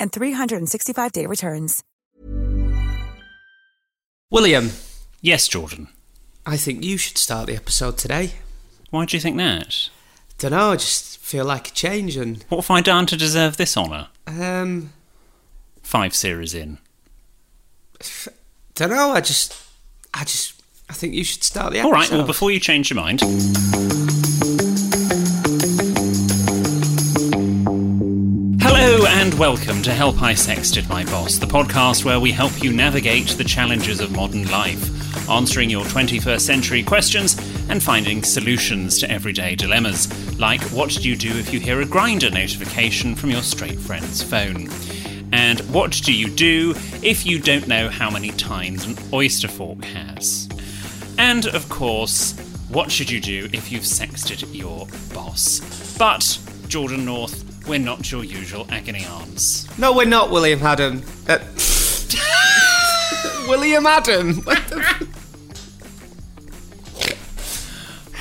and 365-day returns. William, Yes, Jordan. I think you should start the episode today. Why do you think that? Don't know, I just feel like a change and What have I done to deserve this honour? um Five series in. don't know, I just I just I think you should start the All episode. right, well, before you change your mind. And welcome to Help I Sexted My Boss, the podcast where we help you navigate the challenges of modern life, answering your 21st century questions and finding solutions to everyday dilemmas, like what do you do if you hear a Grindr notification from your straight friend's phone? And what do you do if you don't know how many tines an oyster fork has? And of course, what should you do if you've sexted your boss? But, Jordan North, we're not your usual agony aunts. No, we're not William Adam. Uh, William Adam.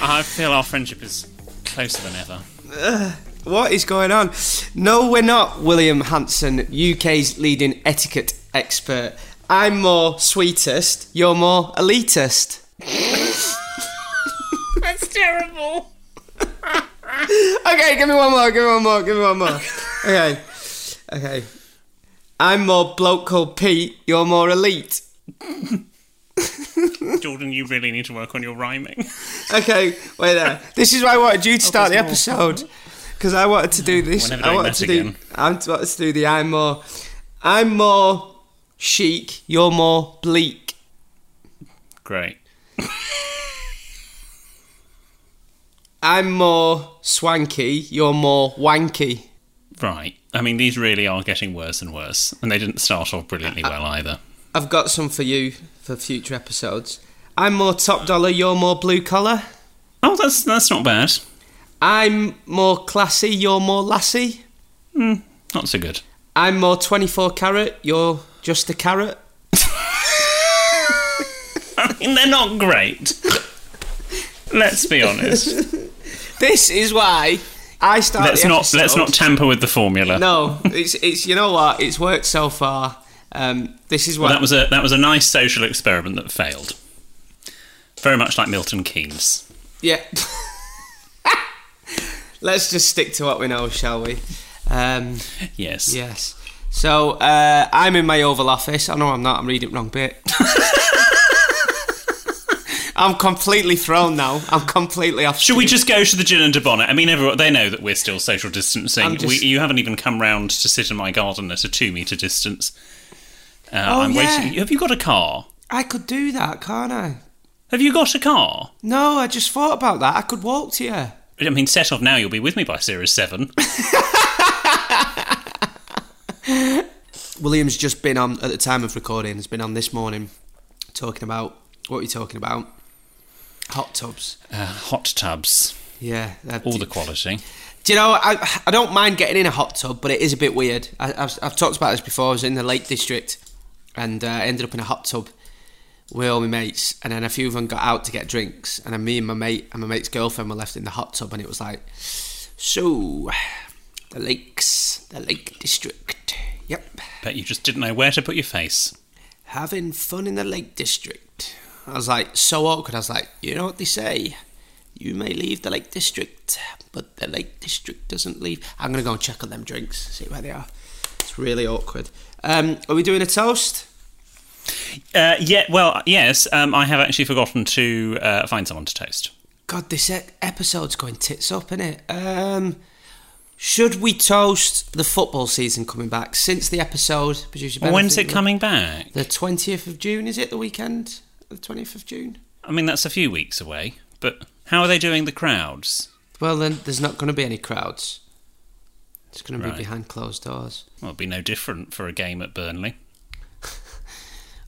I feel our friendship is closer than ever. what is going on? No, we're not William Hanson, UK's leading etiquette expert. I'm more sweetest, you're more elitist. That's terrible. Okay, give me one more, give me one more, give me one more. Okay. Okay. I'm more bloke called Pete, you're more elite. Jordan, you really need to work on your rhyming. Okay, wait there. This is why I wanted you to oh, start the episode. Because I wanted to do this. I wanted to do. again. I wanted to do the I'm more. I'm more chic. You're more bleak. Great. I'm more swanky. You're more wanky. Right. I mean, these really are getting worse and worse, and they didn't start off brilliantly well either. I've got some for you for future episodes. I'm more top dollar. You're more blue collar. Oh, that's that's not bad. I'm more classy. You're more lassie. Hmm, not so good. I'm more 24 carat. You're just a carrot. I mean, they're not great. Let's be honest. This is why I started. let's not episode. let's not tamper with the formula. No, it's it's you know what? It's worked so far. Um, this is what Well, that was a that was a nice social experiment that failed. Very much like Milton Keynes. yeah. Let's just stick to what we know, shall we? Um, Yes. yes. So uh, I'm in my Oval Office. I know I'm not. I'm reading the wrong bit. I'm completely thrown now. I'm completely off. Should we just go to the gin and Dubonnet? I mean, everyone they know that we're still social distancing. Just- We, you haven't even come round to sit in my garden at a two meter distance. Uh, Oh, I'm yeah. waiting. Have you got a car? I could do that, can't I? Have you got a car? No, I just thought about that. I could walk to you. I mean, set off now. You'll be with me by Series Seven. William's just been on at the time of recording. Has been on this morning, talking about what are you talking about? Hot tubs. Uh, hot tubs, Yeah, all the quality. Do you know? I I don't mind getting in a hot tub, but it is a bit weird. I, I've I've talked about this before. I was in the Lake District, and uh, I ended up in a hot tub with all my mates, and then a few of them got out to get drinks, and then me and my mate and my mate's girlfriend were left in the hot tub, and it was like, so the lakes, the Lake District. Yep. Bet you just didn't know where to put your face. having fun in the Lake District. I was like, so awkward. I was like, you know what they say? You may leave the Lake District, but the Lake District doesn't leave. I'm going to go and check on them drinks, see where they are. It's really awkward. Um, are we doing a toast? Uh, yeah, well, yes, um, I have actually forgotten to uh, find someone to toast. God, this episode's going tits up, innit? Um, should we toast the football season coming back since the episode? Producer Ben, When's it coming back? The twentieth of June. Is it the weekend? The twentieth of June. I mean, that's a few weeks away, but how are they doing the crowds? Well, then there's not going to be any crowds. It's going to Right. be behind closed doors. Well, it'll be no different for a game at Burnley.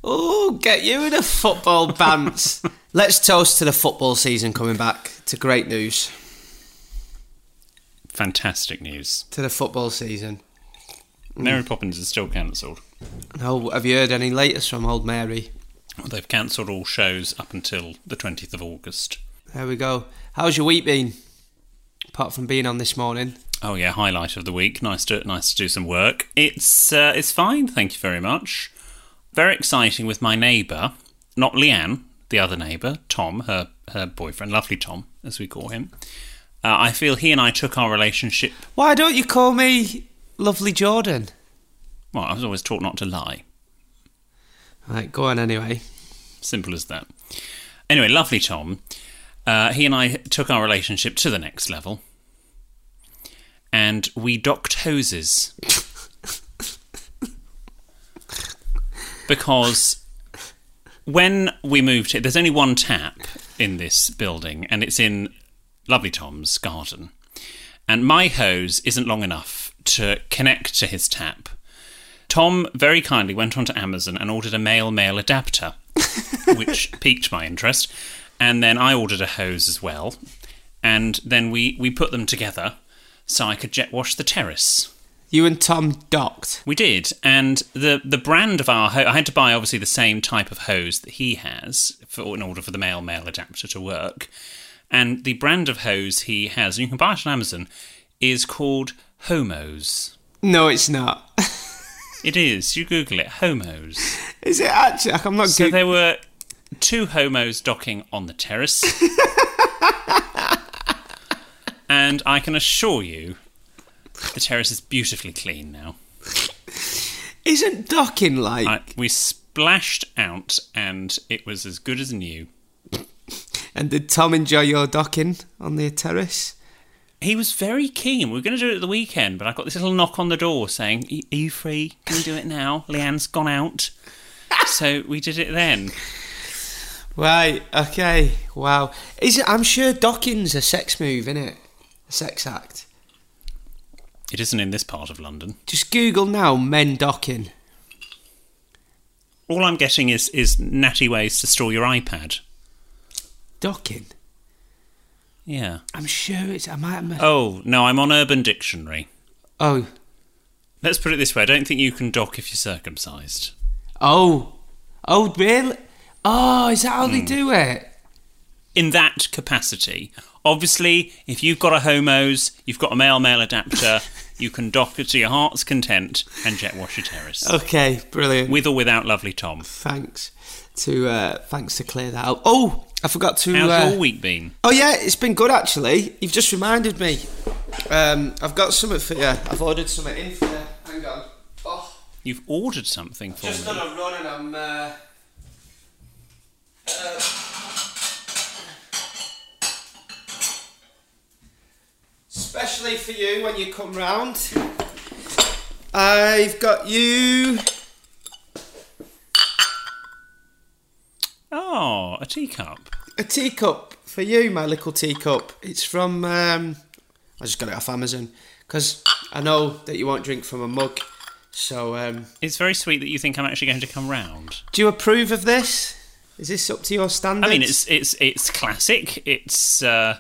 Oh, get you in a football pants. Let's toast to the football season coming back. To great news. Fantastic news. To the football season. Mary Poppins is still cancelled. Oh, have you heard any latest from Old Mary? They've cancelled all shows up until the 20th of August. There we go. How's your week been? Apart from being on this morning. Oh yeah, highlight of the week. Nice to nice to do some work. It's uh, it's fine, thank you very much. Very exciting with my neighbour, not Leanne, the other neighbour, Tom, her her boyfriend, lovely Tom, as we call him. Uh, I feel he and I took our relationship. Why don't you call me Lovely Jordan? Well, I was always taught not to lie. Right, go on anyway. Simple as that. Anyway, lovely Tom. Uh, he and I took our relationship to the next level, and we docked hoses because when we moved here, there's only one tap in this building, and it's in lovely Tom's garden. And my hose isn't long enough to connect to his tap. Tom very kindly went onto Amazon and ordered a male male adapter, which piqued my interest. And then I ordered a hose as well. And then we, we put them together so I could jet wash the terrace. You and Tom docked. We did, and the the brand of our hose, I had to buy obviously the same type of hose that he has for in order for the male male adapter to work. And the brand of hose he has, and you can buy it on Amazon, is called Homos. No, it's not. It is. You Google it. Homos. Is it actually? I'm not So good. there were two homos docking on the terrace. and I can assure you, the terrace is beautifully clean now. Isn't docking like? I, we splashed out, and it was as good as new. And did Tom enjoy your docking on the terrace? He was very keen. We were going to do it at the weekend, but I got this little knock on the door saying, "Y- Are you free? Can we do it now? Leanne's gone out. so we did it then. Right. Okay. Wow. Is it? I'm sure docking's a sex move, isn't it? A sex act. It isn't in this part of London. Just Google now men docking. All I'm getting is, is natty ways to store your iPad. Docking. Yeah. I'm sure it's. I might. Have, Oh, no, I'm on Urban Dictionary. oh. Let's put it this way I don't think you can dock if you're circumcised. Oh. Oh. Really? Oh, is that how they hmm. do it? In that capacity. Obviously, if you've got a homos, you've got a male male adapter, you can dock it to your heart's content and jet wash your terrace. Okay. Brilliant. With or without lovely Tom. thanks to uh, thanks to clear that out. Oh, I forgot to. How's uh, your week been? Oh yeah, it's been good actually. You've just reminded me. Um, I've got something for you. I've ordered something in for you. Hang on. Oh, You've ordered something for me, just me. done a run and I'm. Uh, uh, especially for you when you come round. I've got you. A teacup. a teacup for you, my little teacup. It's from. Um, I just got it off Amazon because I know that you won't drink from a mug. So, um, It's very sweet that you think I'm actually going to come round. do you approve of this? Is this up to your standards? I mean, it's it's it's classic. It's uh,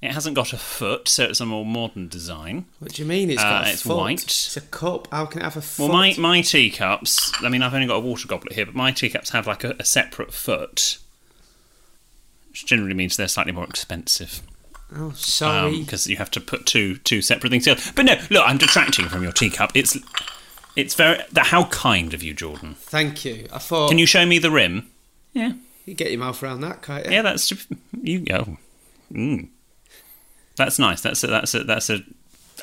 it hasn't got a foot, so it's a more modern design. What do you mean? It's got Uh, a it's foot? white. It's a cup. How can it have a foot? Well, my my teacups. I mean, I've only got a water goblet here, but my teacups have like a, a separate foot, which generally means they're slightly more expensive oh, sorry. because you have to put two two separate things together. But no, look, I'm detracting from your teacup. It's it's very how kind of you, Jordan. Thank you. I thought. Can you show me the rim? Yeah, You get your mouth around that, can't you? yeah, that's you go. Mm. That's nice. That's a, that's a, that's a.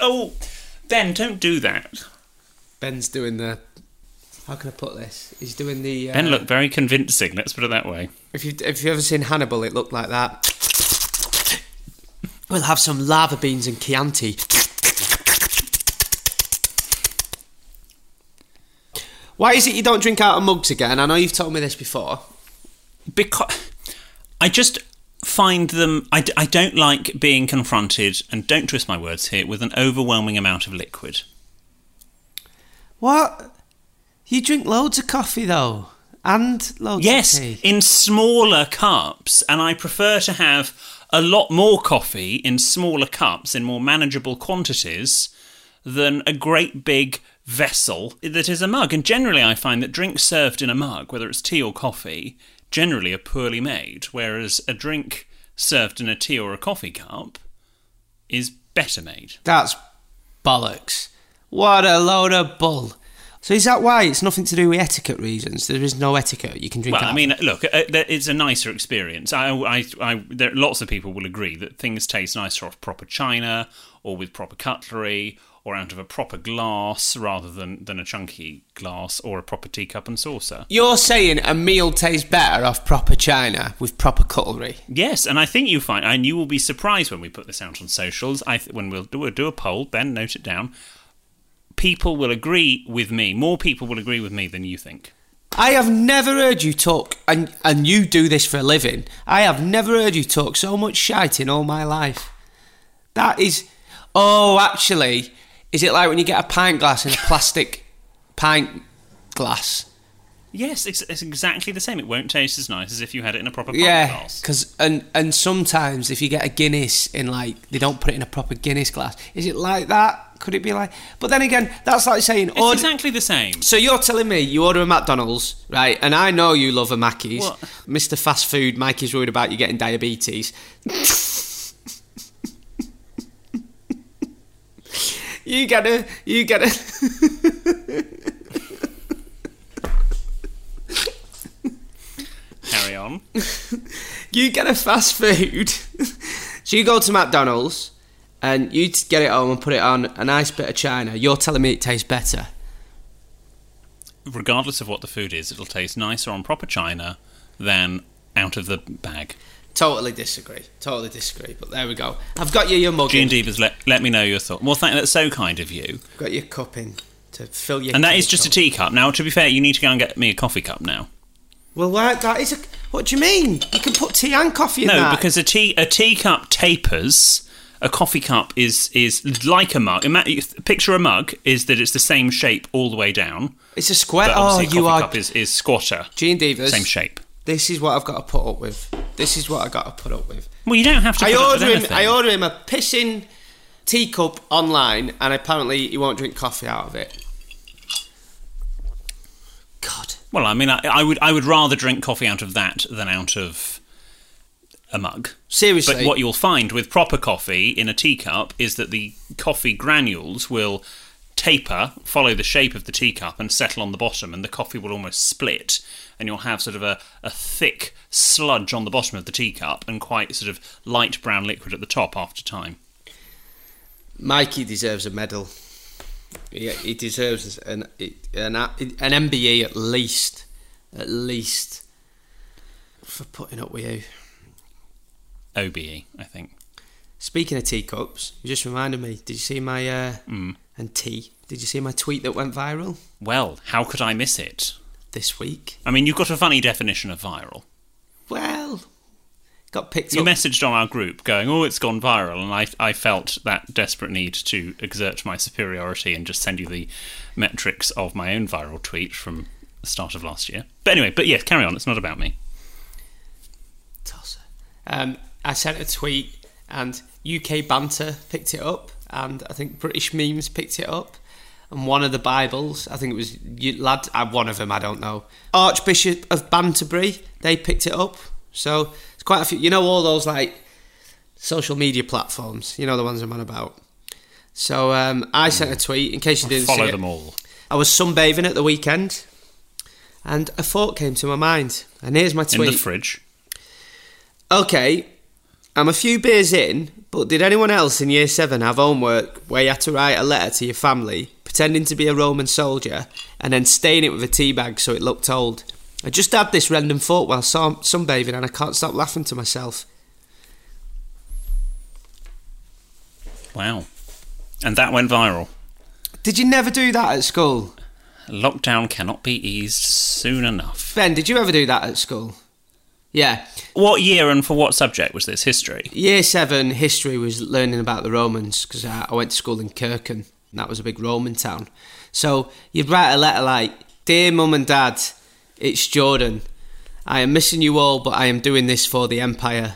Oh, Ben, don't do that. Ben's doing the. How can I put this? He's doing the. Uh, Ben looked very convincing. Let's put it that way. If you if you ever seen Hannibal, it looked like that. We'll have some lava beans and Chianti. Why is it you don't drink out of mugs again? I know you've told me this before. because I just find them. I, d- I don't like being confronted, and don't twist my words here, with an overwhelming amount of liquid. What? You drink loads of coffee though, and loads Yes, of tea. in smaller cups, and I prefer to have a lot more coffee in smaller cups in more manageable quantities than a great big vessel that is a mug. And generally, I find that drinks served in a mug, whether it's tea or coffee, generally are poorly made, whereas a drink served in a tea or a coffee cup is better made. That's bollocks. What a load of bull. So is that why it's nothing to do with etiquette reasons? There is no etiquette. You can drink. Well, out I mean, look, uh, it's a nicer experience. I, I, I, there, lots of people will agree that things taste nicer off proper china or with proper cutlery or out of a proper glass rather than, than a chunky glass or a proper teacup and saucer. You're saying a meal tastes better off proper china with proper cutlery. Yes, and I think you find, and you will be surprised when we put this out on socials. I th- when we'll do, we'll do a poll, Ben, note it down. People will agree with me. More people will agree with me than you think. I have never heard you talk, and and you do this for a living. I have never heard you talk so much shite in all my life. That is, oh, actually, is it like when you get a pint glass in a plastic pint glass? Yes, it's, it's exactly the same. It won't taste as nice as if you had it in a proper pint Yeah, glass. because and and sometimes if you get a Guinness in like they don't put it in a proper Guinness glass. Is it like that? Could it be like? But then again, that's like saying It's order. exactly the same. So you're telling me you order a McDonald's, right? And I know you love a Mackey's. What? Mr. Fast Food, Mikey's worried about you getting diabetes. you get a, you get a. Carry on. you get a fast food. so you go to McDonald's and you get it home and put it on a nice bit of china. You're telling me it tastes better. Regardless of what the food is, it'll taste nicer on proper china than out of the bag. Totally disagree. Totally disagree. But there we go. I've got you your mug. G in. and Divas, let, let me know your thought. Well, thank, that's so kind of you. Got your cup in to fill your. And that is just a teacup. Now, to be fair, you need to go and get me a coffee cup now. Well, why, that is a. What do you mean? You can put tea and coffee in No, that. because a tea a teacup tapers. A coffee cup is is like a mug. Ima- Picture a mug is that it's the same shape all the way down. it's a square. Oh, a you are. cup is, is squatter. Gene Divas. Same shape. This is what I've got to put up with. This is what I've got to put up with. Well, you don't have to. I put up with order him. I order him a pissing teacup online, and apparently he won't drink coffee out of it. God. Well, I mean, I, I would I would rather drink coffee out of that than out of a mug. Seriously. But what you'll find with proper coffee in a teacup is that the coffee granules will taper, follow the shape of the teacup, and settle on the bottom, and the coffee will almost split, and you'll have sort of a, a thick sludge on the bottom of the teacup and quite sort of light brown liquid at the top after time. Mikey deserves a medal. He, he deserves an, an an MBE at least, at least for putting up with you. OBE, I think. Speaking of teacups, you just reminded me. Did you see my uh, Mm. and tea? Did you see my tweet that went viral Well, how could I miss it? this week? I mean, you've got a funny definition of viral. Well, got picked You up. messaged on our group going, "Oh, it's gone viral," and I, I felt that desperate need to exert my superiority and just send you the metrics of my own viral tweet from the start of last year. But anyway, but yes, carry on. It's not about me. Tosser. Um, I sent a tweet, and UK banter picked it up, and I think British memes picked it up. And one of the Bibles, I think it was lad, uh, one of them, I don't know. Archbishop of Banterbury, they picked it up. So it's quite a few. You know all those like social media platforms. You know the ones I'm on about. So um, I sent a tweet in case you didn't Follow them it. all. I was sunbathing at the weekend, and a thought came to my mind. And here's my tweet. In the fridge. Okay, I'm a few beers in, but did anyone else in year seven have homework where you had to write a letter to your family pretending to be a Roman soldier, and then stain it with a tea bag so it looked old. I just had this random thought while sun- sunbathing, and I can't stop laughing to myself. Wow. And that went viral. Did you never do that at school? Lockdown cannot be eased soon enough. Ben, did you ever do that at school? Yeah. What year and for what subject was this? History? Year seven history was learning about the Romans because I, I went to school in Kirkham, and that was a big Roman town. So you'd write a letter like, Dear Mum and Dad, it's Jordan. I am missing you all, but I am doing this for the Empire.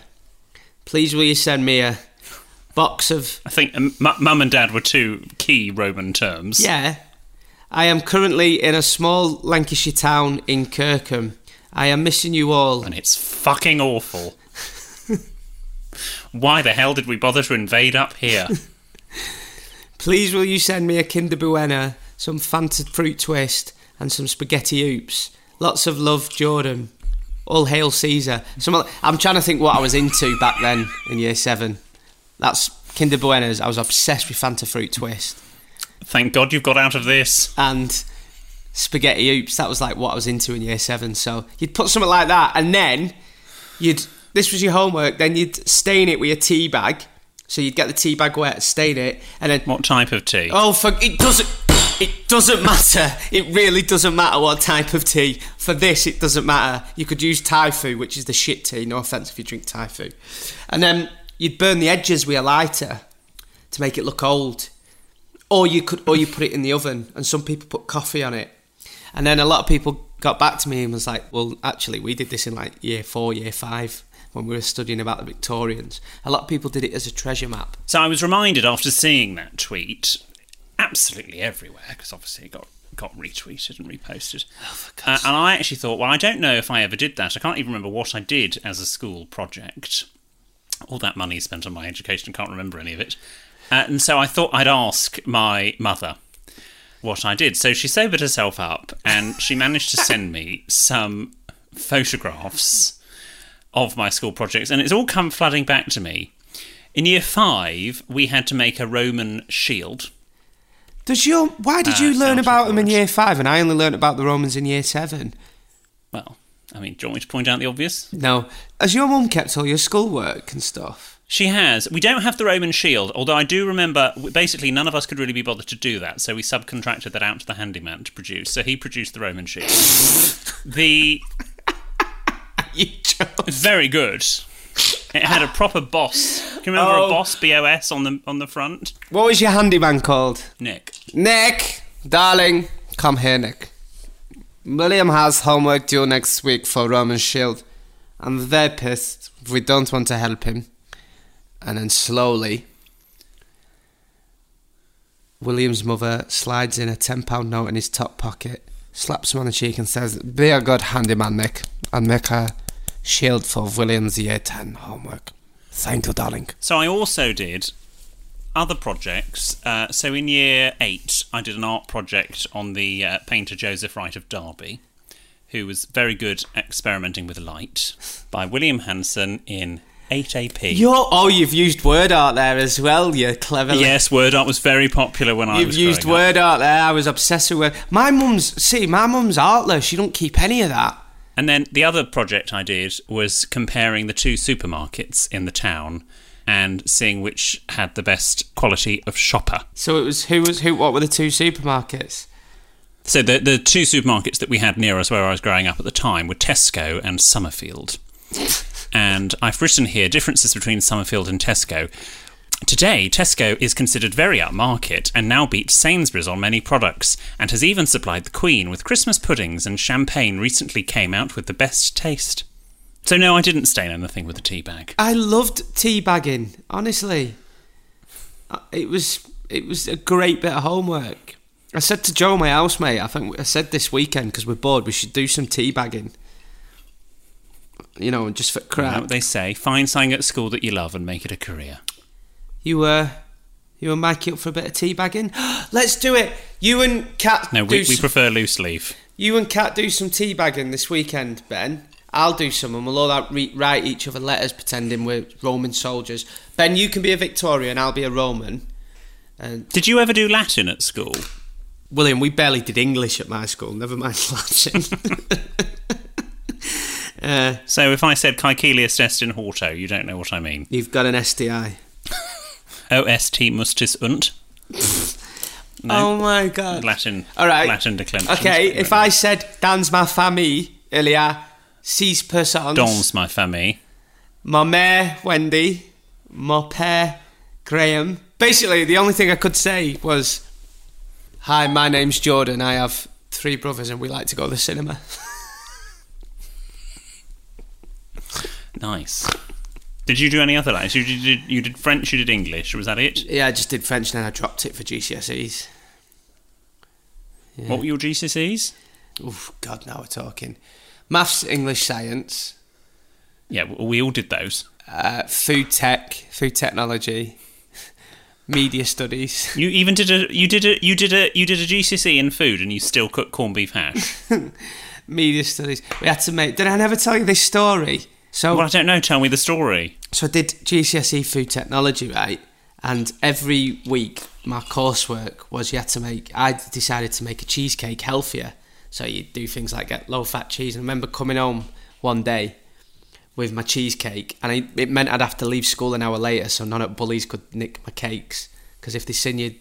Please will you send me a box of. I think um, mu- mum and dad were two key Roman terms. Yeah. I am currently in a small Lancashire town in Kirkham. I am missing you all. And it's fucking awful. Why the hell did we bother to invade up here? Please will you send me a Kinder Bueno, some Fanta fruit twist, and some spaghetti oops. Lots of love, Jordan. All hail Caesar. Some, I'm trying to think what I was into back then in year seven. That's Kinder Buenos. I was obsessed with Fanta fruit twist Thank God you've got out of this. and spaghetti oops. That was like what I was into in year seven. So you'd put something like that, and then you'd. This was your homework. Then you'd stain it with a tea bag. So you'd get the tea bag wet, stain it, and then What type of tea? Oh, for, it doesn't. It doesn't matter. It really doesn't matter what type of tea. For this, it doesn't matter. You could use Typhoo, which is the shit tea. No offense if you drink Typhoo. And then you'd burn the edges with a lighter to make it look old, or you could, or you put it in the oven. And some people put coffee on it. And then a lot of people got back to me and was like, "Well, actually, we did this in like year four, year five. When we were studying about the Victorians, a lot of people did it as a treasure map. So I was reminded after seeing that tweet, absolutely everywhere, because obviously it got got retweeted and reposted. Uh, and I actually thought, well, I don't know if I ever did that. I can't even remember what I did as a school project. All that money spent on my education, can't remember any of it. Uh, and so I thought I'd ask my mother what I did. So she sobered herself up and she managed to send me some photographs of my school projects, and it's all come flooding back to me. In year five, we had to make a Roman shield. Does your why did Uh, you learn sounds about them in year five and I only learned about the Romans in year seven? Well, I mean, do you want me to point out the obvious? No. Has your mum kept all your schoolwork and stuff? She has. We don't have the Roman shield, although I do remember basically none of us could really be bothered to do that, so we subcontracted that out to the handyman to produce. So he produced the Roman shield. the You very good. It had a proper boss. Can you remember Oh. a boss BOS on the on the front? What was your handyman called? Nick. Nick, darling, come here, Nick. William has homework due next week for Roman Shield. I'm very pissed. We don't want to help him. And then slowly, William's mother slides in a £10 note in his top pocket, slaps him on the cheek, and says, Be a good handyman, Nick, and make a shield for William's year 10 homework. Thank you, darling. So I also did other projects. Uh, so in year eight, I did an art project on the uh, painter Joseph Wright of Derby, who was very good experimenting with light, by William Hanson in 8AP. You're, oh, you've used word art there as well, You're clever yes, word art was very popular when I was You've used growing up. word art there. I was obsessed with word. My mum's see, my mum's artless. She don't keep any of that. And then the other project I did was comparing the two supermarkets in the town and seeing which had the best quality of shopper. So it was who was who? What were the two supermarkets? So the the two supermarkets that we had near us where I was growing up at the time were Tesco and Somerfield. and I've written here differences between Somerfield and Tesco. Today, Tesco is considered very upmarket and now beats Sainsbury's on many products, and has even supplied the Queen with Christmas puddings and champagne recently came out with the best taste. So no, I didn't stain anything with a tea bag. I loved teabagging. Honestly, Uh, it was it was a great bit of homework. I said to Joe, my housemate, I think I said this weekend because we're bored, we should do some teabagging. You know, just for crap. what they say, find something at school that you love and make it a career. You uh, you and Mikey up for a bit of teabagging? Let's do it. You and Cat. No, we, we some- prefer loose leaf. You and Cat do some teabagging this weekend, Ben. I'll do some, and we'll all out re- write each other letters pretending we're Roman soldiers. Ben, you can be a Victorian, I'll be a Roman. And Did you ever do Latin at school? William, we barely did English at my school, never mind Latin. uh, So if I said Caecilius destin horto, you don't know what I mean. you've got an STI. OST mustis unt. Oh my god. Latin. All right. Latin declension. Okay, if I said dans ma famille, il y a six personnes. Dans ma famille. Ma mère, Wendy. Mon père, Graham. Basically, the only thing I could say was, Hi, my name's Jordan. I have three brothers and we like to go to the cinema. Nice. Did you do any other language? You did, you did French, you did English. Was that it? yeah, I just did French and then I dropped it for GCSEs. What were your GCSEs? Oh God, now we're talking. Maths, English, science, Yeah, we all did those. uh, food tech, food technology, media studies. You even did a you did a you did a you did a GCSE in food, and you still cook corned beef hash. media studies. We had to make. Did I never tell you this story? So, well, I don't know. Tell me the story. so I did GCSE food technology, right? And every week, my coursework was you had to make. I decided to make a cheesecake healthier. So you do things like get low fat cheese. And I remember coming home one day with my cheesecake, and I, it meant I'd have to leave school an hour later, so none of the bullies could nick my cakes. Because if they seen you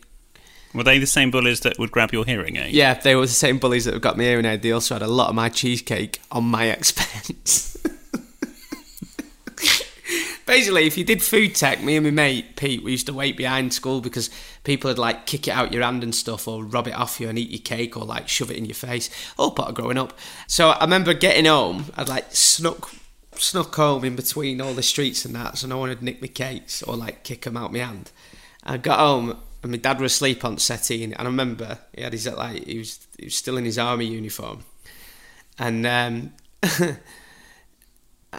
Were they the same bullies that would grab your hearing aid? Yeah, they were the same bullies that got me hearing aid. They also had a lot of my cheesecake on my expense. Basically, if you did food tech, me and my mate Pete, we used to wait behind school because people would like kick it out your hand and stuff, or rob it off you and eat your cake, or like shove it in your face. All part of growing up. So I remember getting home, I'd like snuck snuck home in between all the streets and that, so no one would nick my cakes or like kick them out my hand. I got home and my dad was asleep on the settee, and I remember he had his like he was he was still in his army uniform, and um,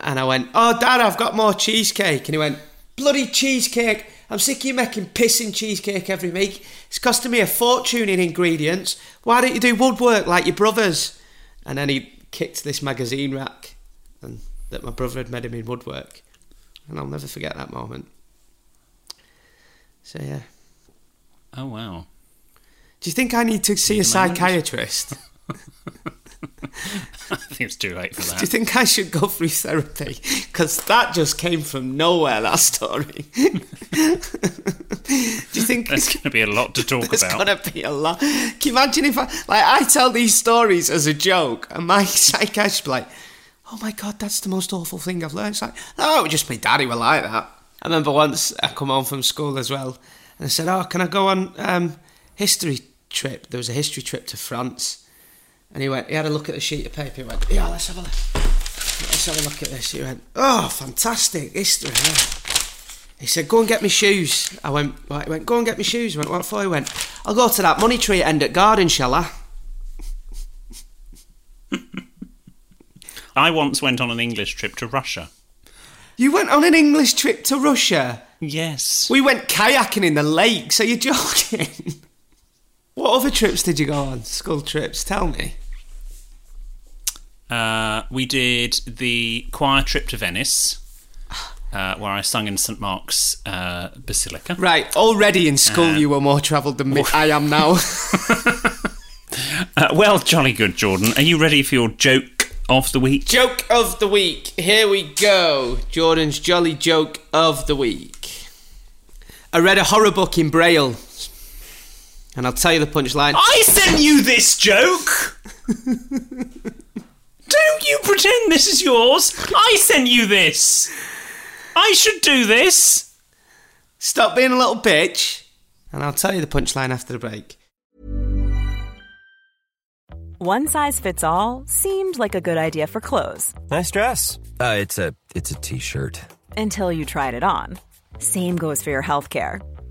and I went, "Oh, Dad, I've got more cheesecake," and he went, "Bloody cheesecake! I'm sick of you making pissing cheesecake every week. It's costing me a fortune in ingredients. Why don't you do woodwork like your brothers?" And then he kicked this magazine rack, and that my brother had made him in woodwork, and I'll never forget that moment. So yeah. Oh wow. Do you think I need to see a psychiatrist? I think it's too late for that. Do you think I should go through therapy? Because that just came from nowhere, that story. Do you think There's going to be a lot to talk there's about. gonna be a lot? Can you imagine if I like I tell these stories as a joke and my psychiatrist be like, "Oh my god, that's the most awful thing I've learned." It's like, "No, it was just my daddy were like that." I remember once I come home from school as well, and I said, "Oh, can I go on um, history trip?" There was a history trip to France, and he went. He had a look at the sheet of paper. He went, "Yeah, let's have a look. Let's have a look at this." He went, "Oh, fantastic history." yeah." He said, "Go and get me shoes." I went. Right, he went, "Go and get me shoes." I went, "What for?" He went, "I'll go to that money tree at End at Garden, shall I?" I once went on an English trip to Russia. You went on an English trip to Russia. Yes. We went kayaking in the lakes. Are you're joking? what other trips did you go on? School trips? Tell me. Uh, we did the choir trip to Venice, uh, where I sung in St Mark's uh, Basilica. Right, already in school you were more travelled than me. I am now. Uh, well, jolly good, Jordan. Are you ready for your joke of the week? joke of the week. Here we go. Jordan's jolly joke of the week. I read a horror book in Braille. And I'll tell you the punchline. I sent you this joke! Don't you pretend this is yours! I sent you this! I should do this! Stop being a little bitch. And I'll tell you the punchline after the break. One size fits all seemed like a good idea for clothes Nice dress. Uh, it's a it's a t-shirt. until you tried it on. Same goes for your healthcare.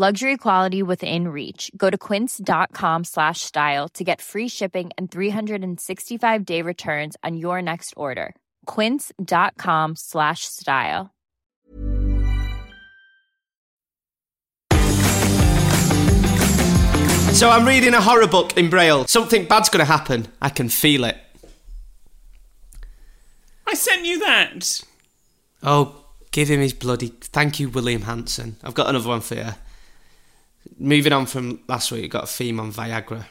Luxury quality within reach. Go to quince.com slash style to get free shipping and 365 day returns on your next order. Quince.com slash style. So I'm reading a horror book in Braille. Something bad's going to happen. I can feel it. I sent you that. Oh, give him his bloody. Thank you, William Hanson. I've got another one for you. Moving on from last week, I got a theme on Viagra.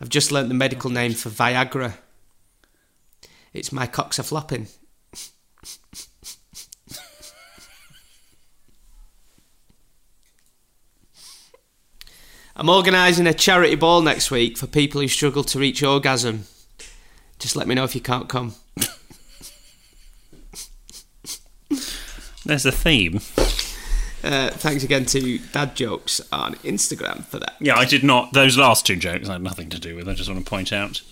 I've just learnt the medical name for Viagra. It's my cocks are flopping. I'm organising a charity ball next week for people who struggle to reach orgasm. Just let me know if you can't come. There's a theme. Uh, thanks again to Dad Jokes on Instagram for that. Yeah, I did not. Those last two jokes I had nothing to do with. I just want to point out.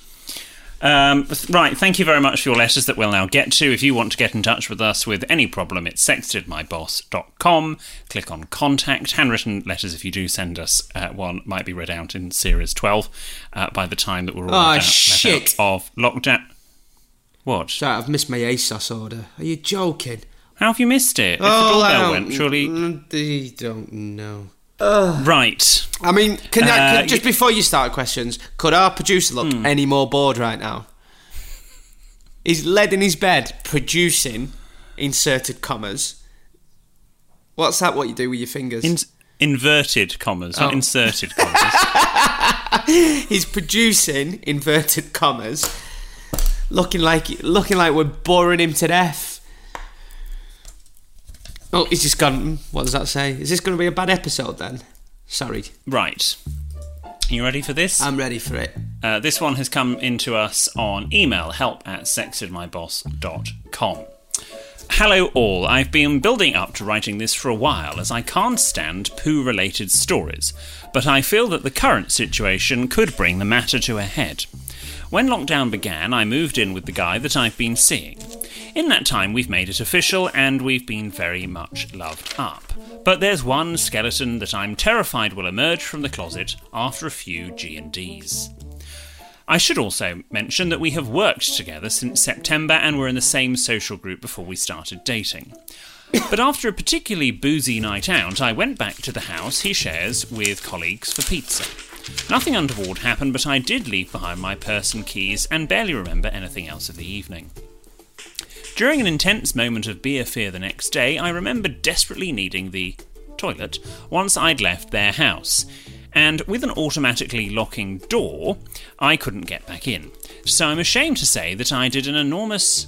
Um, right, thank you very much for your letters that we'll now get to. If you want to get in touch with us with any problem, it's sextedmyboss.com. Click on contact. Handwritten letters, if you do send us uh, one, might be read out in Series 12 uh, by the time that we're all Oh, out, shit. of lockdown. What? Sorry, I've missed my ASOS order. Are you joking? How have you missed it? If the I doorbell don't- went, surely. Mm, They don't know. Right. I mean, can I, Uh, can- just before you start questions, could our producer look Hmm. any more bored right now? He's led in his bed producing inserted commas. What's that? What you do with your fingers? In- inverted commas, not Oh. inserted commas. He's producing inverted commas, looking like looking like we're boring him to death. Oh, he's just gone. "Hmm, What does that say? Is this going to be a bad episode then? Sorry, right. You ready for this? I'm ready for it. Uh, this one has come into us on email help at sextedmyboss.com. Hello, all. I've been building up to writing this for a while as I can't stand poo related stories, but I feel that the current situation could bring the matter to a head. When lockdown began, I moved in with the guy that I've been seeing. In that time, we've made it official and we've been very much loved up. But there's one skeleton that I'm terrified will emerge from the closet after a few G&Ds. I should also mention that we have worked together since September and were in the same social group before we started dating. But after a particularly boozy night out, I went back to the house he shares with colleagues for pizza. Nothing untoward happened, but I did leave behind my purse and keys and barely remember anything else of the evening. During an intense moment of beer fear the next day, I remember desperately needing the toilet once I'd left their house. And with an automatically locking door, I couldn't get back in. So I'm ashamed to say that I did an enormous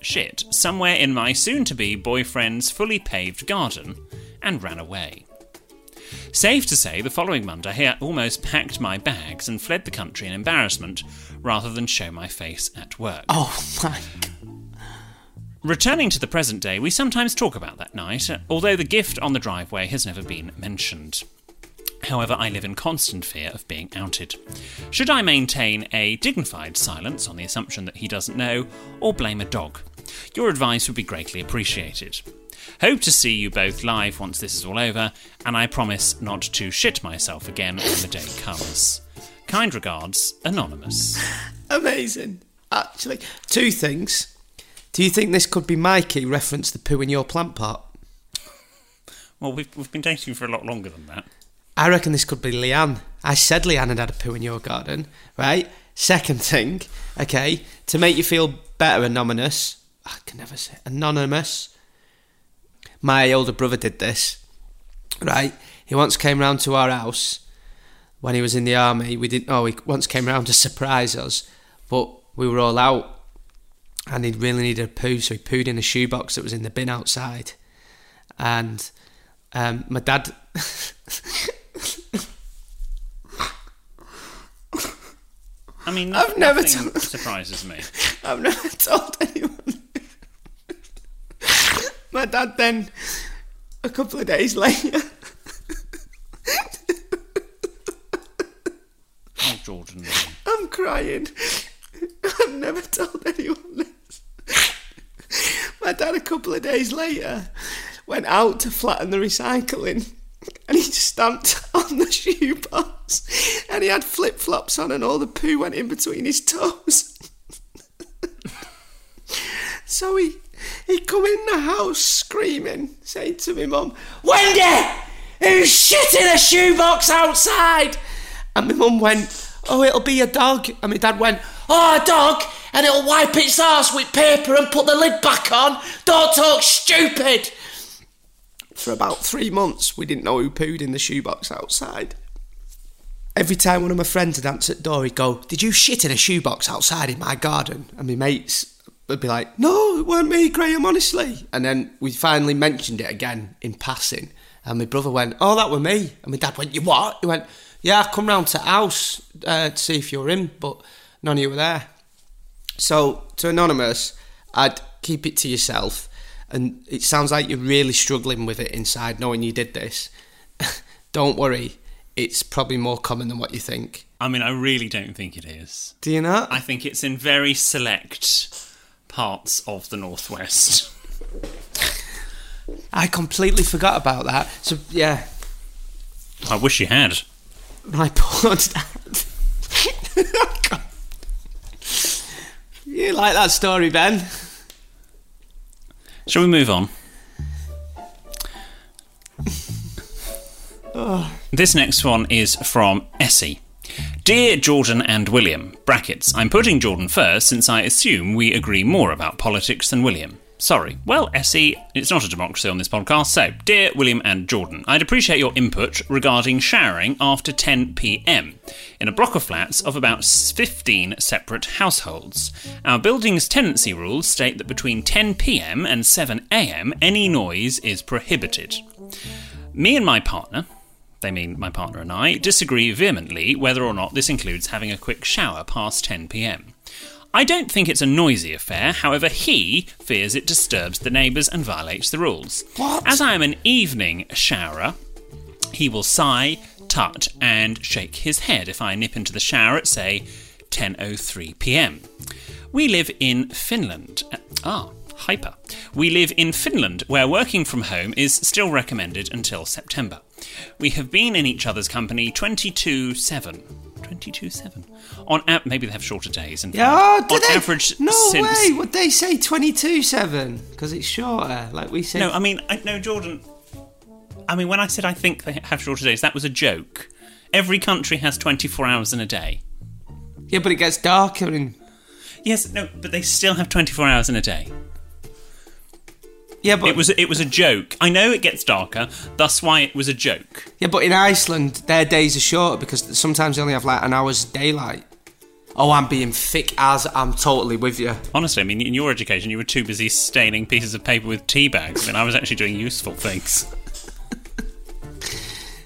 shit somewhere in my soon to be boyfriend's fully paved garden and ran away. Safe to say, the following Monday I almost packed my bags and fled the country in embarrassment rather than show my face at work. Oh my! Returning to the present day, we sometimes talk about that night, although the gift on the driveway has never been mentioned. However, I live in constant fear of being outed. Should I maintain a dignified silence on the assumption that he doesn't know, or blame a dog? Your advice would be greatly appreciated. Hope to see you both live once this is all over, and I promise not to shit myself again when the day comes. Kind regards, Anonymous. Amazing. Actually, two things. Do you think this could be Mikey reference the poo in your plant pot? Well, we've, we've been dating for a lot longer than that. I reckon this could be Leanne. I said Leanne had had a poo in your garden, right? Second thing, okay, to make you feel better, anonymous. I can never say anonymous. My older brother did this, right? He once came round to our house when he was in the army. We didn't. Oh, he once came round to surprise us, but we were all out, and he really needed a poo, so he pooed in a shoebox that was in the bin outside, and um, my dad. I mean, I've never told- surprises me. I've never told anyone. My dad then, a couple of days later, Oh, Jordan. I'm crying. I've never told anyone this. My dad, a couple of days later, went out to flatten the recycling and he stamped on the shoebox and he had flip flops on and all the poo went in between his toes. so he he come in the house screaming, saying to me mum, Wendy, who's shit in a shoebox outside? And my mum went, Oh, it'll be a dog. And my dad went, Oh, a dog, and it'll wipe its arse with paper and put the lid back on. Don't talk stupid. For about three months, we didn't know who pooed in the shoebox outside. Every time one of my friends would answer the door, he'd go, Did you shit in a shoebox outside in my garden? And my mates would be like, No, it weren't me, Graham, honestly. And then we finally mentioned it again in passing. And my brother went, Oh, that were me. And my dad went, You what? He went, Yeah, I come round to the house uh, to see if you were in, but none of you were there. So, to Anonymous, I'd keep it to yourself. And it sounds like you're really struggling with it inside, knowing you did this. Don't worry, it's probably more common than what you think. I mean, I really don't think it is. Do you not? I think it's in very select parts of the northwest. I completely forgot about that. So, yeah, I wish you had. my poor dad. You like that story, Ben? Shall we move on? This next one is from Essie. Dear Jordan and William, brackets, I'm putting Jordan first since I assume we agree more about politics than William. Sorry. Well, Essie, it's not a democracy on this podcast, so, dear William and Jordan, I'd appreciate your input regarding showering after 10 pm in a block of flats of about 15 separate households. Our building's tenancy rules state that between 10 pm and 7 am, any noise is prohibited. Me and my partner, they mean my partner and I, disagree vehemently whether or not this includes having a quick shower past 10 pm. I don't think it's a noisy affair, however, he fears it disturbs the neighbours and violates the rules. What? As I am an evening showerer, he will sigh, tut, and shake his head if I nip into the shower at, say, 10.03 pm. We live in Finland. Uh, Ah, hyper. We live in Finland, where working from home is still recommended until September. We have been in each other's company 22 7. 22 7. On app, maybe they have shorter days. And Yeah, oh, on they? average, no since way. Would they say twenty-two seven? Because it's shorter, like we said. No, I mean, I, no, Jordan. I mean, when I said I think they have shorter days, that was a joke. Every country has 24 hours in a day. yeah, but it gets darker and Yes, no, but they still have 24 hours in a day. Yeah, but It was it was a joke. I know it gets darker, thus why it was a joke. yeah, but in Iceland their days are shorter because sometimes they only have like an hour's daylight. Oh, I'm being thick as I'm totally with you. Honestly, I mean, in your education, you were too busy staining pieces of paper with tea bags. I mean, I was actually doing useful things.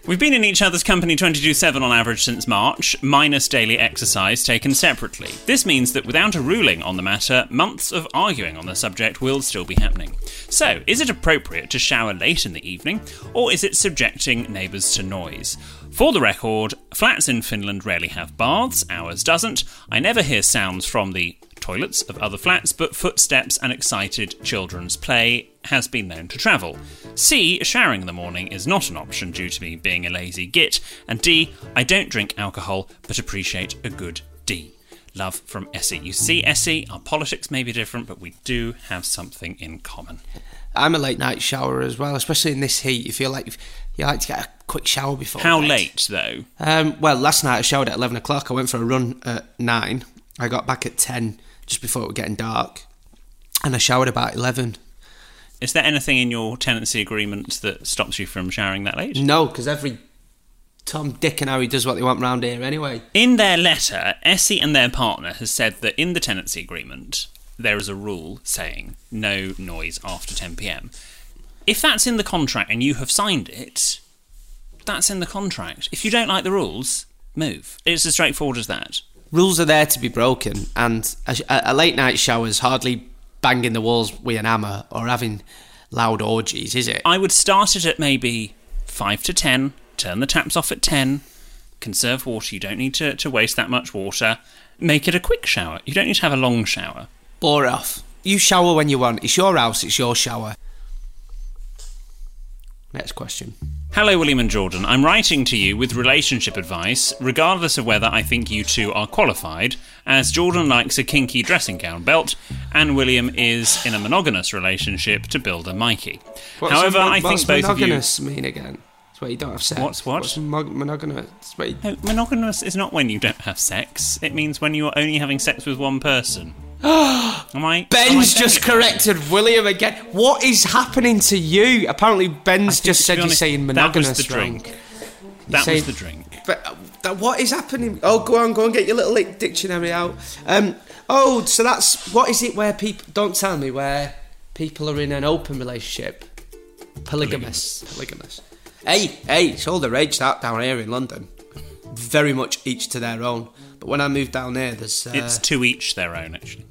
We've been in each other's company 22 7 on average since March, minus daily exercise taken separately. This means that without a ruling on the matter, months of arguing on the subject will still be happening. So, is it appropriate to shower late in the evening, or is it subjecting neighbours to noise? For the record, flats in Finland rarely have baths, ours doesn't. I never hear sounds from the toilets of other flats, but footsteps and excited children's play has been known to travel. C. Showering in the morning is not an option due to me being a lazy git. And D. I don't drink alcohol, but appreciate a good D. Love from Essie. You see, Essie, our politics may be different, but we do have something in common. I'm a late night shower as well, especially in this heat. You feel like you like to get a quick shower before. How bed. late, though? Um, well, last night I showered at eleven o'clock. I went for a run at nine. I got back at 10, just before it was getting dark. And I showered about 11. Is there anything in your tenancy agreement that stops you from showering that late? No, because every Tom, Dick, and Harry does what they want round here anyway. In their letter, Essie and their partner has said that in the tenancy agreement, there is a rule saying no noise after 10 pm. If that's in the contract and you have signed it, that's in the contract. If you don't like the rules, move. It's as straightforward as that. Rules are there to be broken, and a, a late night shower is hardly banging the walls with an hammer or having loud orgies, is it? I would start it at maybe 5 to 10, turn the taps off at 10, conserve water. You don't need to, to waste that much water. Make it a quick shower. You don't need to have a long shower. Bore off. You shower when you want. It's your house, it's your shower. Next question. Hello, William and Jordan. I'm writing to you with relationship advice, regardless of whether I think you two are qualified, as Jordan likes a kinky dressing gown belt, and William is in a monogamous relationship to build a Mikey. What's However, mon- I think both of you. monogamous mean again? It's where you don't have sex. What's what? What's mo- monogamous? You- No, monogamous is not when you don't have sex. It means when you are only having sex with one person. Am I? am I Ben's just corrected William again. What is happening to you? Apparently, Ben's just said be you're honest, saying That monogamous was the wrong. drink. That saying- was the drink. But uh, that, what is happening? Oh, go on, go and get your little like, dictionary out. Um, oh, so that's what is it where people don't tell me where people are in an open relationship, polygamous, polygamous. Hey, hey, it's all the rage that down here in London. Very much each to their own. But when I moved down there, there's uh, It's to each their own, actually.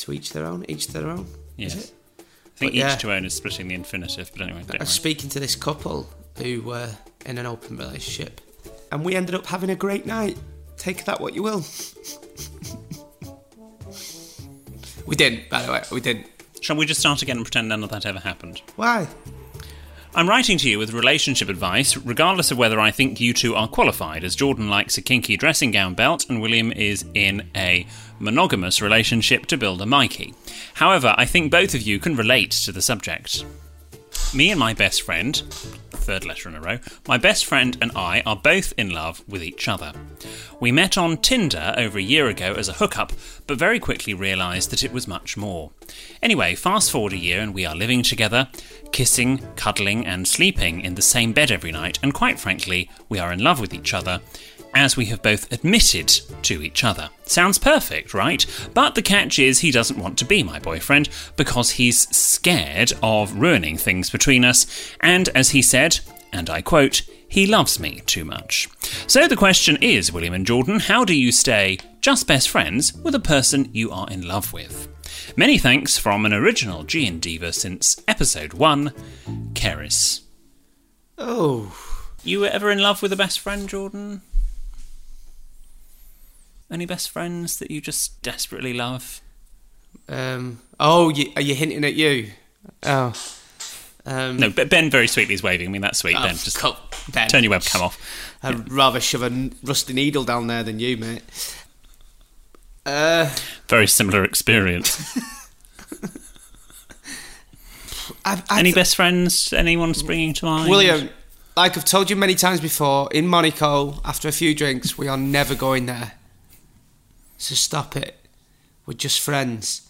To each their own, each their own. Yes. Is it? I think But yeah. each to own is splitting the infinitive, but anyway, I was speaking to this couple who were in an open relationship, and we ended up having a great night. Take that what you will. we didn't, by the way. We didn't. Shall we just start again and pretend none of that ever happened? Why? I'm writing to you with relationship advice, regardless of whether I think you two are qualified, as Jordan likes a kinky dressing gown belt and William is in a monogamous relationship to build a Mikey. However, I think both of you can relate to the subject. Me and my best friend, third letter in a row, my best friend and I are both in love with each other. We met on Tinder over a year ago as a hookup, but very quickly realised that it was much more. Anyway, fast forward a year and we are living together, kissing, cuddling, and sleeping in the same bed every night, and quite frankly, we are in love with each other. As we have both admitted to each other. Sounds perfect, right? But the catch is he doesn't want to be my boyfriend because he's scared of ruining things between us, and as he said, and I quote, he loves me too much. So the question is, William and Jordan, how do you stay just best friends with a person you are in love with? Many thanks from an original G and Diva since episode 1, Keris. Oh, You were ever in love with a best friend, Jordan? Any best friends that you just desperately love? um, oh, you, are you hinting at you? Oh, um, No, but Ben very sweetly is waving. I mean, that's sweet, oh, Ben. Just co- Ben. turn your webcam off. I'd rather shove a rusty needle down there than you, mate. Uh, Very similar experience. I've, I've, Any best friends? Anyone springing to mind? William, like I've told you many times before, in Monaco, after a few drinks, we are never going there. So stop it. We're just friends.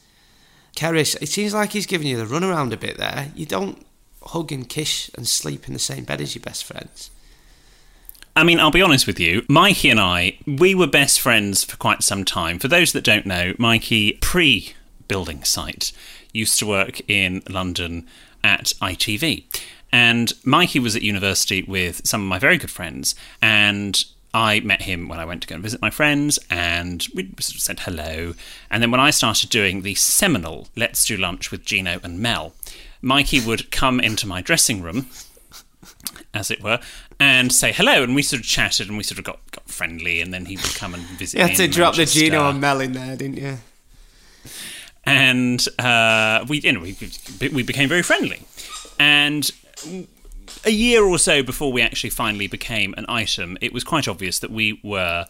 Keris, it seems like he's giving you the runaround a bit there. You don't hug and kiss and sleep in the same bed as your best friends. I mean, I'll be honest with you. Mikey and I, we were best friends for quite some time. For those that don't know, Mikey, pre building site, used to work in London at ITV. And Mikey was at university with some of my very good friends. And I met him when I went to go and visit my friends, and we sort of said hello. And then when I started doing the seminal Let's Do Lunch with Gino and Mel, Mikey would come into my dressing room as it were, and say hello. And we sort of chatted and we sort of got, got friendly. And then he would come and visit You had to drop the Gino and Mel in there, didn't you? And uh, we, you know, we, we became very friendly. And a year or so before we actually finally became an item, it was quite obvious that we were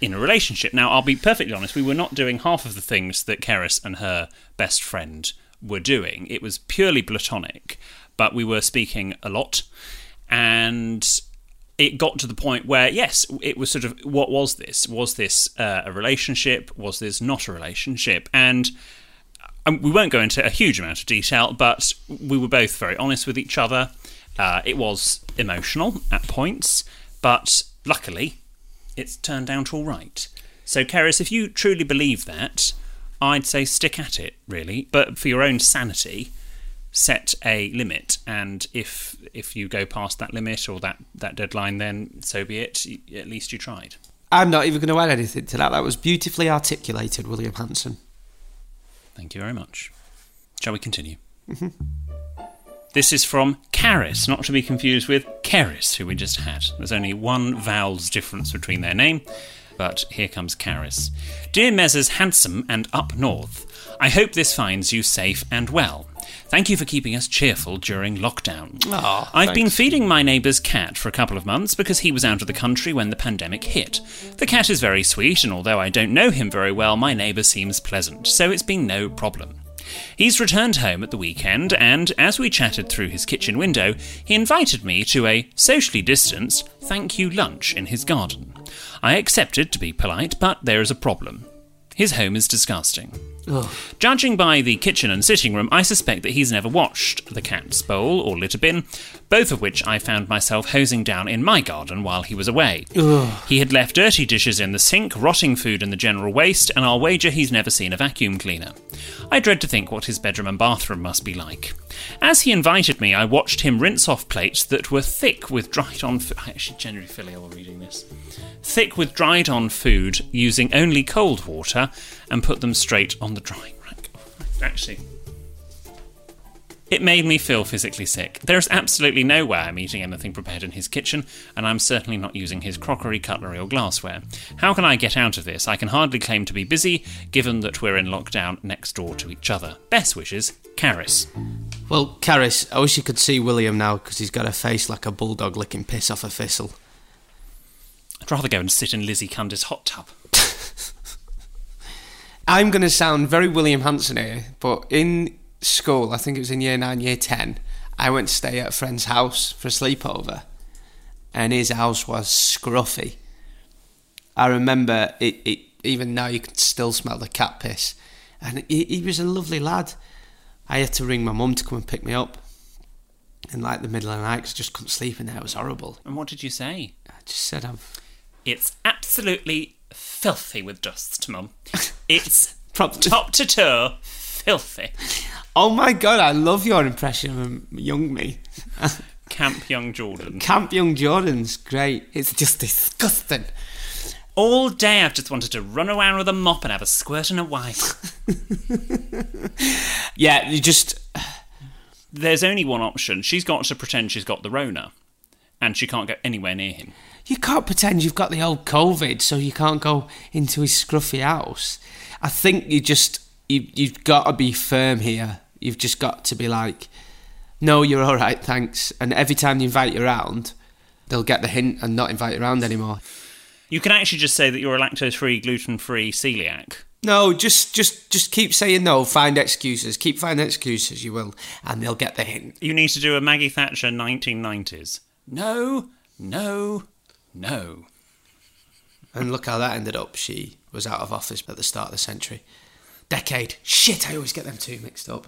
in a relationship. Now, I'll be perfectly honest, we were not doing half of the things that Keris and her best friend were doing. It was purely platonic, but we were speaking a lot. And it got to the point where, yes, it was sort of what was this? Was this uh, a relationship? Was this not a relationship? And um, we won't go into a huge amount of detail, but we were both very honest with each other. Uh, it was emotional at points, but luckily, it's turned out all right. So, Keris, if you truly believe that, I'd say stick at it, really. But for your own sanity, set a limit, and if if you go past that limit or that, that deadline, then so be it. At least you tried. I'm not even going to add anything to that. That was beautifully articulated, William Hanson. Thank you very much. Shall we continue? This is from Caris, not to be confused with Keris, who we just had. There's only one vowel's difference between their name, but here comes Caris. Dear Messrs. Handsome and Up North, I hope this finds you safe and well. Thank you for keeping us cheerful during lockdown. Aw, I've been feeding my neighbour's cat for a couple of months because he was out of the country when the pandemic hit. The cat is very sweet, and although I don't know him very well, my neighbour seems pleasant, so it's been no problem. He's returned home at the weekend, and as we chatted through his kitchen window, he invited me to a socially distanced thank you lunch in his garden. I accepted to be polite, but there is a problem. His home is disgusting. Judging by the kitchen and sitting room, I suspect that he's never washed the cat's bowl or litter bin, both of which I found myself hosing down in my garden while he was away. He had left dirty dishes in the sink, rotting food in the general waste, and I'll wager he's never seen a vacuum cleaner. I dread to think what his bedroom and bathroom must be like. As he invited me, I watched him rinse off plates that were thick with dried on food. I actually generally feel ill reading this. Thick with dried on food, using only cold water, and put them straight on the drying rack. Actually, it made me feel physically sick. There's absolutely no way I'm eating anything prepared in his kitchen, and I'm certainly not using his crockery, cutlery, or glassware. How can I get out of this? I can hardly claim to be busy, given that we're in lockdown next door to each other. Best wishes, Caris. Well, Caris, I wish you could see William now because he's got a face like a bulldog licking piss off a thistle. I'd rather go and sit in Lizzie Cundiff's hot tub. I'm going to sound very William Hanson here, but in school, I think it was in year nine, year ten, I went to stay at a friend's house for a sleepover, and his house was scruffy. I remember it, it even now you can still smell the cat piss, and he, he was a lovely lad. I had to ring my mum to come and pick me up in like the middle of the night because I just couldn't sleep in there. It was horrible. And what did you say? I just said I'm It's absolutely filthy with dust, Mum. It's Prob- top to toe filthy. Oh my god, I love your impression of young me. Camp Young Jordan. Camp Young Jordan's great. It's just disgusting. All day I've just wanted to run around with a mop and have a squirt and a wipe. Yeah, you just There's only one option. She's got to pretend she's got the Rona, and she can't go anywhere near him. You can't pretend you've got the old COVID, so you can't go into his scruffy house. I think you just you you've got to be firm here. You've just got to be like, no, you're all right, thanks. And every time you invite you around, they'll get the hint and not invite you around anymore. You can actually just say that you're a lactose-free, gluten-free celiac. No, just just just keep saying no. Find excuses. Keep finding excuses. You will, and they'll get the hint. You need to do a Maggie Thatcher 1990s. No, no, no. And look how that ended up. She was out of office at the start of the century. Decade. Shit, I always get them two mixed up.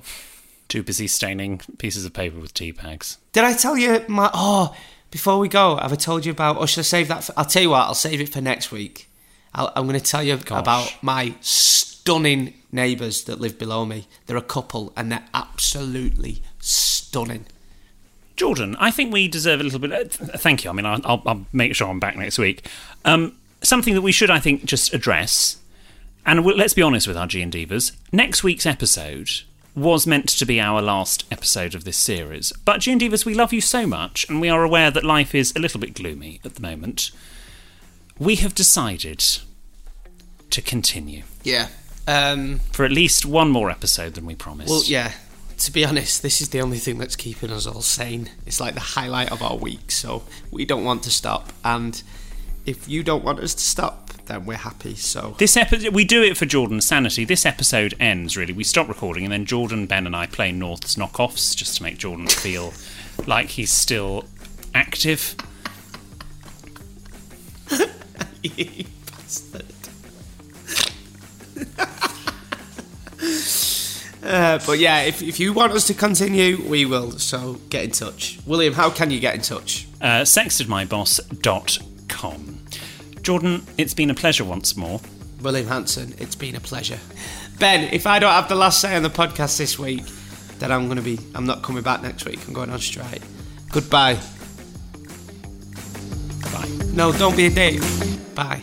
Too busy staining pieces of paper with tea bags. Did I tell you my. Oh, before we go, have I told you about. Or should I save that? For, I'll tell you what, I'll save it for next week. I'll, I'm going to tell you Gosh. about my stunning neighbours that live below me. They're a couple and they're absolutely stunning. Jordan, I think we deserve a little bit. Uh, th- thank you. I mean, I'll, I'll, I'll make sure I'm back next week. Um, something that we should, I think, just address, and we let's be honest with our G and Divas. Next week's episode was meant to be our last episode of this series, but G and Divas, we love you so much, and we are aware that life is a little bit gloomy at the moment. We have decided to continue Yeah. Um, for at least one more episode than we promised. well, yeah. To be honest, this is the only thing that's keeping us all sane. It's like the highlight of our week, so we don't want to stop. And if you don't want us to stop, then we're happy. So This episode, we do it for Jordan's sanity. This episode ends really. We stop recording, and then Jordan, Ben, and I play North's knockoffs just to make Jordan feel like he's still active. you bastard. Uh, but yeah, if, if you want us to continue, we will. So get in touch. William, how can you get in touch? Uh, sextedmyboss.com. Jordan, it's been a pleasure once more. William Hanson, it's been a pleasure. Ben, if I don't have the last say on the podcast this week, then I'm going to be, I'm not coming back next week. I'm going on strike. Goodbye. Bye. No, don't be a dick. Bye.